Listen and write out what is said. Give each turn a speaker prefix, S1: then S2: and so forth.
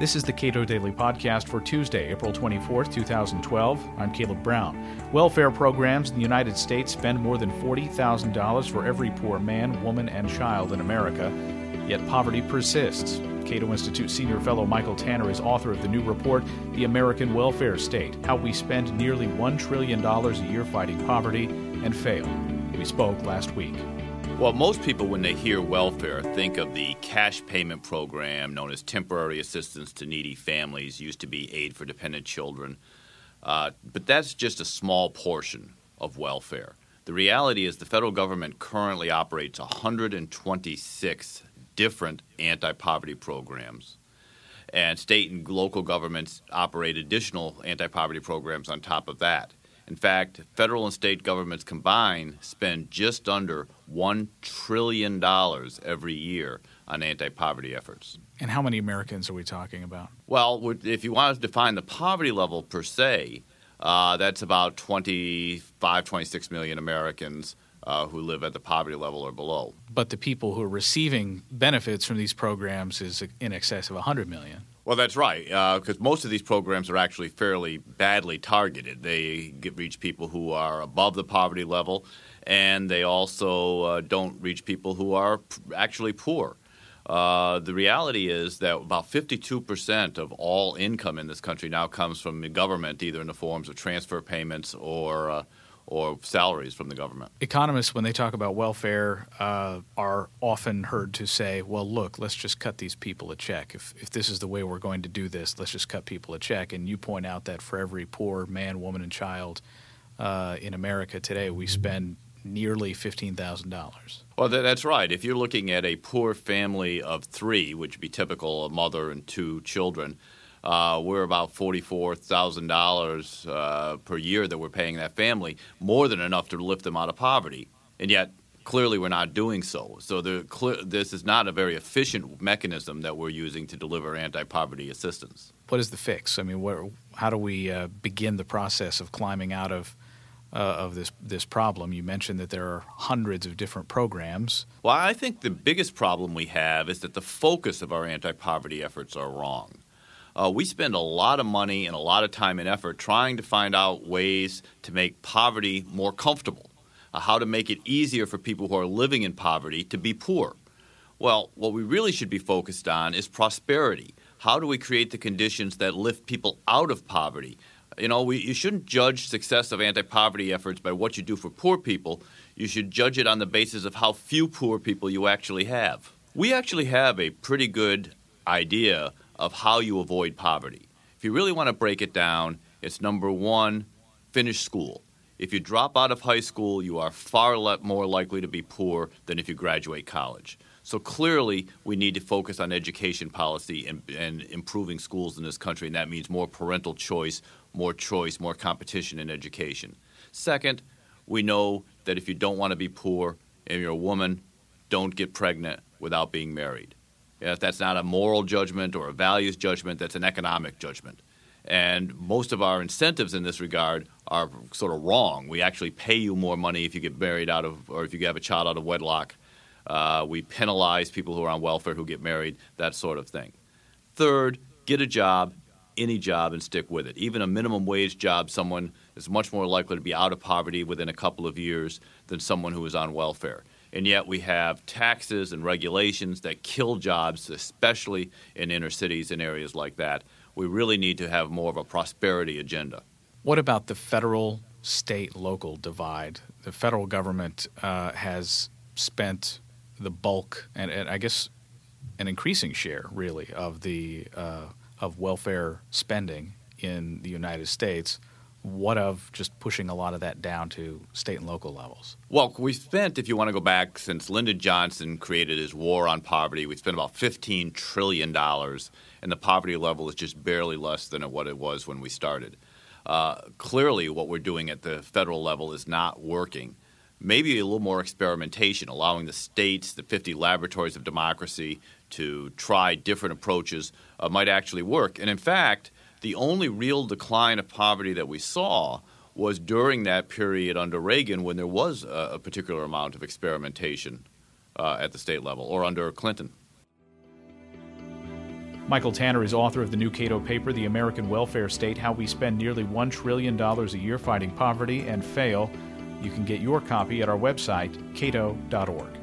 S1: This is the Cato Daily Podcast for Tuesday, April 24th, 2012. I'm Caleb Brown. Welfare programs in the United States spend more than $40,000 for every poor man, woman, and child in America, yet poverty persists. Cato Institute senior fellow Michael Tanner is author of the new report, The American Welfare State How We Spend Nearly $1 Trillion a Year Fighting Poverty and Fail. We spoke last week.
S2: Well, most people, when they hear welfare, think of the cash payment program known as temporary assistance to needy families, used to be aid for dependent children. Uh, but that's just a small portion of welfare. The reality is the federal government currently operates 126 different anti poverty programs. And state and local governments operate additional anti poverty programs on top of that. In fact, federal and state governments combined spend just under $1 trillion every year on anti poverty efforts.
S1: And how many Americans are we talking about?
S2: Well, if you want to define the poverty level per se, uh, that's about 25, 26 million Americans uh, who live at the poverty level or below.
S1: But the people who are receiving benefits from these programs is in excess of 100 million.
S2: Well, that's right, because uh, most of these programs are actually fairly badly targeted. They get, reach people who are above the poverty level, and they also uh, don't reach people who are p- actually poor. Uh, the reality is that about 52% of all income in this country now comes from the government, either in the forms of transfer payments or uh, or salaries from the government.
S1: Economists, when they talk about welfare, uh, are often heard to say, well, look, let's just cut these people a check. If, if this is the way we're going to do this, let's just cut people a check. And you point out that for every poor man, woman, and child uh, in America today, we spend nearly $15,000.
S2: Well, that's right. If you're looking at a poor family of three, which would be typical a mother and two children, uh, we're about forty-four thousand uh, dollars per year that we're paying that family, more than enough to lift them out of poverty, and yet clearly we're not doing so. So this is not a very efficient mechanism that we're using to deliver anti-poverty assistance.
S1: What is the fix? I mean, where, how do we uh, begin the process of climbing out of uh, of this this problem. You mentioned that there are hundreds of different programs.
S2: Well, I think the biggest problem we have is that the focus of our anti-poverty efforts are wrong. Uh, we spend a lot of money and a lot of time and effort trying to find out ways to make poverty more comfortable, uh, how to make it easier for people who are living in poverty to be poor. Well, what we really should be focused on is prosperity. How do we create the conditions that lift people out of poverty? You know, we, you shouldn't judge success of anti-poverty efforts by what you do for poor people. You should judge it on the basis of how few poor people you actually have. We actually have a pretty good idea of how you avoid poverty. If you really want to break it down, it's number one, finish school. If you drop out of high school, you are far more likely to be poor than if you graduate college. So clearly, we need to focus on education policy and, and, improving schools in this country, and that means more parental choice, more choice, more competition in education. Second, we know that if you don't want to be poor and you're a woman, don't get pregnant without being married. If that's not a moral judgment or a values judgment, that's an economic judgment. And most of our incentives in this regard are sort of wrong. We actually pay you more money if you get married out of, or if you have a child out of wedlock. Uh, we penalize people who are on welfare who get married, that sort of thing. Third, get a job, any job, and stick with it. Even a minimum wage job, someone is much more likely to be out of poverty within a couple of years than someone who is on welfare and yet we have taxes and regulations that kill jobs, especially in inner cities and areas like that. We really need to have more of a prosperity agenda.
S1: What about the federal, state, local divide? The federal government uh, has spent the bulk, and, and, I guess an increasing share, really, of the uh, of welfare spending in the United States what of just pushing a lot of that down to state and local levels?
S2: Well, we spent, if you want to go back, since Lyndon Johnson created his war on poverty, we spent about $15 trillion, and the poverty level is just barely less than what it was when we started. Uh, clearly, what we're doing at the federal level is not working. Maybe a little more experimentation, allowing the states, the 50 laboratories of democracy, to try different approaches uh, might actually work. And in fact, the only real decline of poverty that we saw was during that period under Reagan when there was a, a particular amount of experimentation uh, at the state level, or under Clinton.
S1: Michael Tanner is author of the new Cato paper, The American Welfare State How We Spend Nearly $1 Trillion a Year Fighting Poverty and Fail. You can get your copy at our website, cato.org.